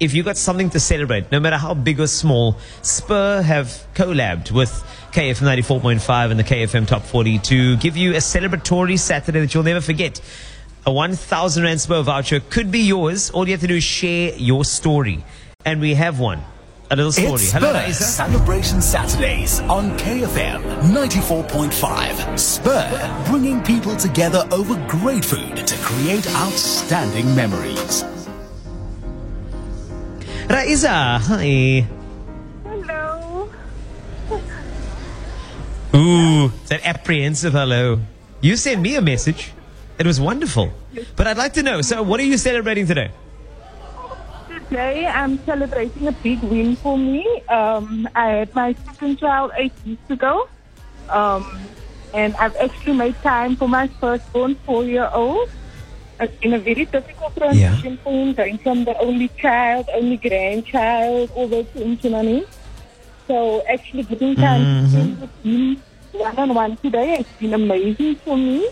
if you got something to celebrate, no matter how big or small, Spur have collabed with KFM 94.5 and the KFM Top 40 to give you a celebratory Saturday that you'll never forget. A 1,000 Rand Spur voucher could be yours. All you have to do is share your story. And we have one. A little story. It's Hello, Spur. Celebration Saturdays on KFM 94.5. Spur, bringing people together over great food to create outstanding memories. Raiza, hi. Hello. Ooh, that apprehensive hello. You sent me a message. It was wonderful. But I'd like to know, so what are you celebrating today? Today I'm celebrating a big win for me. Um, I had my second child eight weeks ago. Um, and I've actually made time for my firstborn four-year-old. It's a very difficult transition for him, going from the only child, only grandchild, all the way to internal. So actually getting time to spend with him one-on-one today has been amazing for me.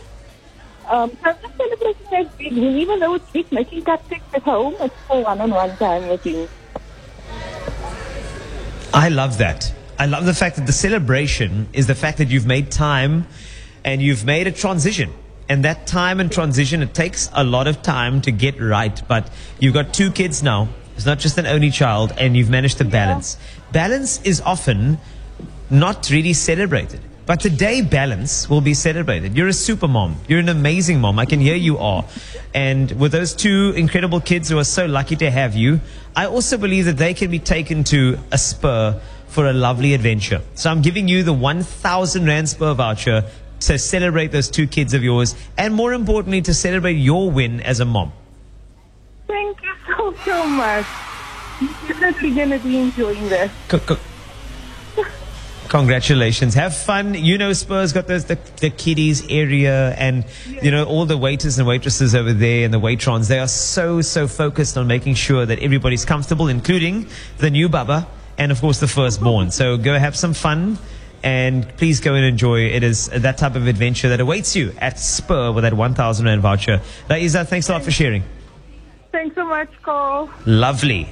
Um, so I'm just celebrating that big win, even though it's big, making cupcakes at home, it's still one-on-one time with him. I love that. I love the fact that the celebration is the fact that you've made time and you've made a transition. And that time and transition, it takes a lot of time to get right. But you've got two kids now. It's not just an only child, and you've managed to balance. Balance is often not really celebrated. But today, balance will be celebrated. You're a super mom. You're an amazing mom. I can hear you are. And with those two incredible kids who are so lucky to have you, I also believe that they can be taken to a spur for a lovely adventure. So I'm giving you the 1,000 Rand spur voucher to celebrate those two kids of yours. And more importantly, to celebrate your win as a mom. Thank you so, so much. You're definitely going to be enjoying this. Co- co- Congratulations. Have fun. You know, Spurs got those, the, the kiddies area and, you know, all the waiters and waitresses over there and the waitrons. They are so, so focused on making sure that everybody's comfortable, including the new Baba and, of course, the firstborn. So go have some fun and please go and enjoy. It is that type of adventure that awaits you at Spur with that 1,000 Rand voucher. Raiza, thanks a lot for sharing. Thanks so much, Cole. Lovely.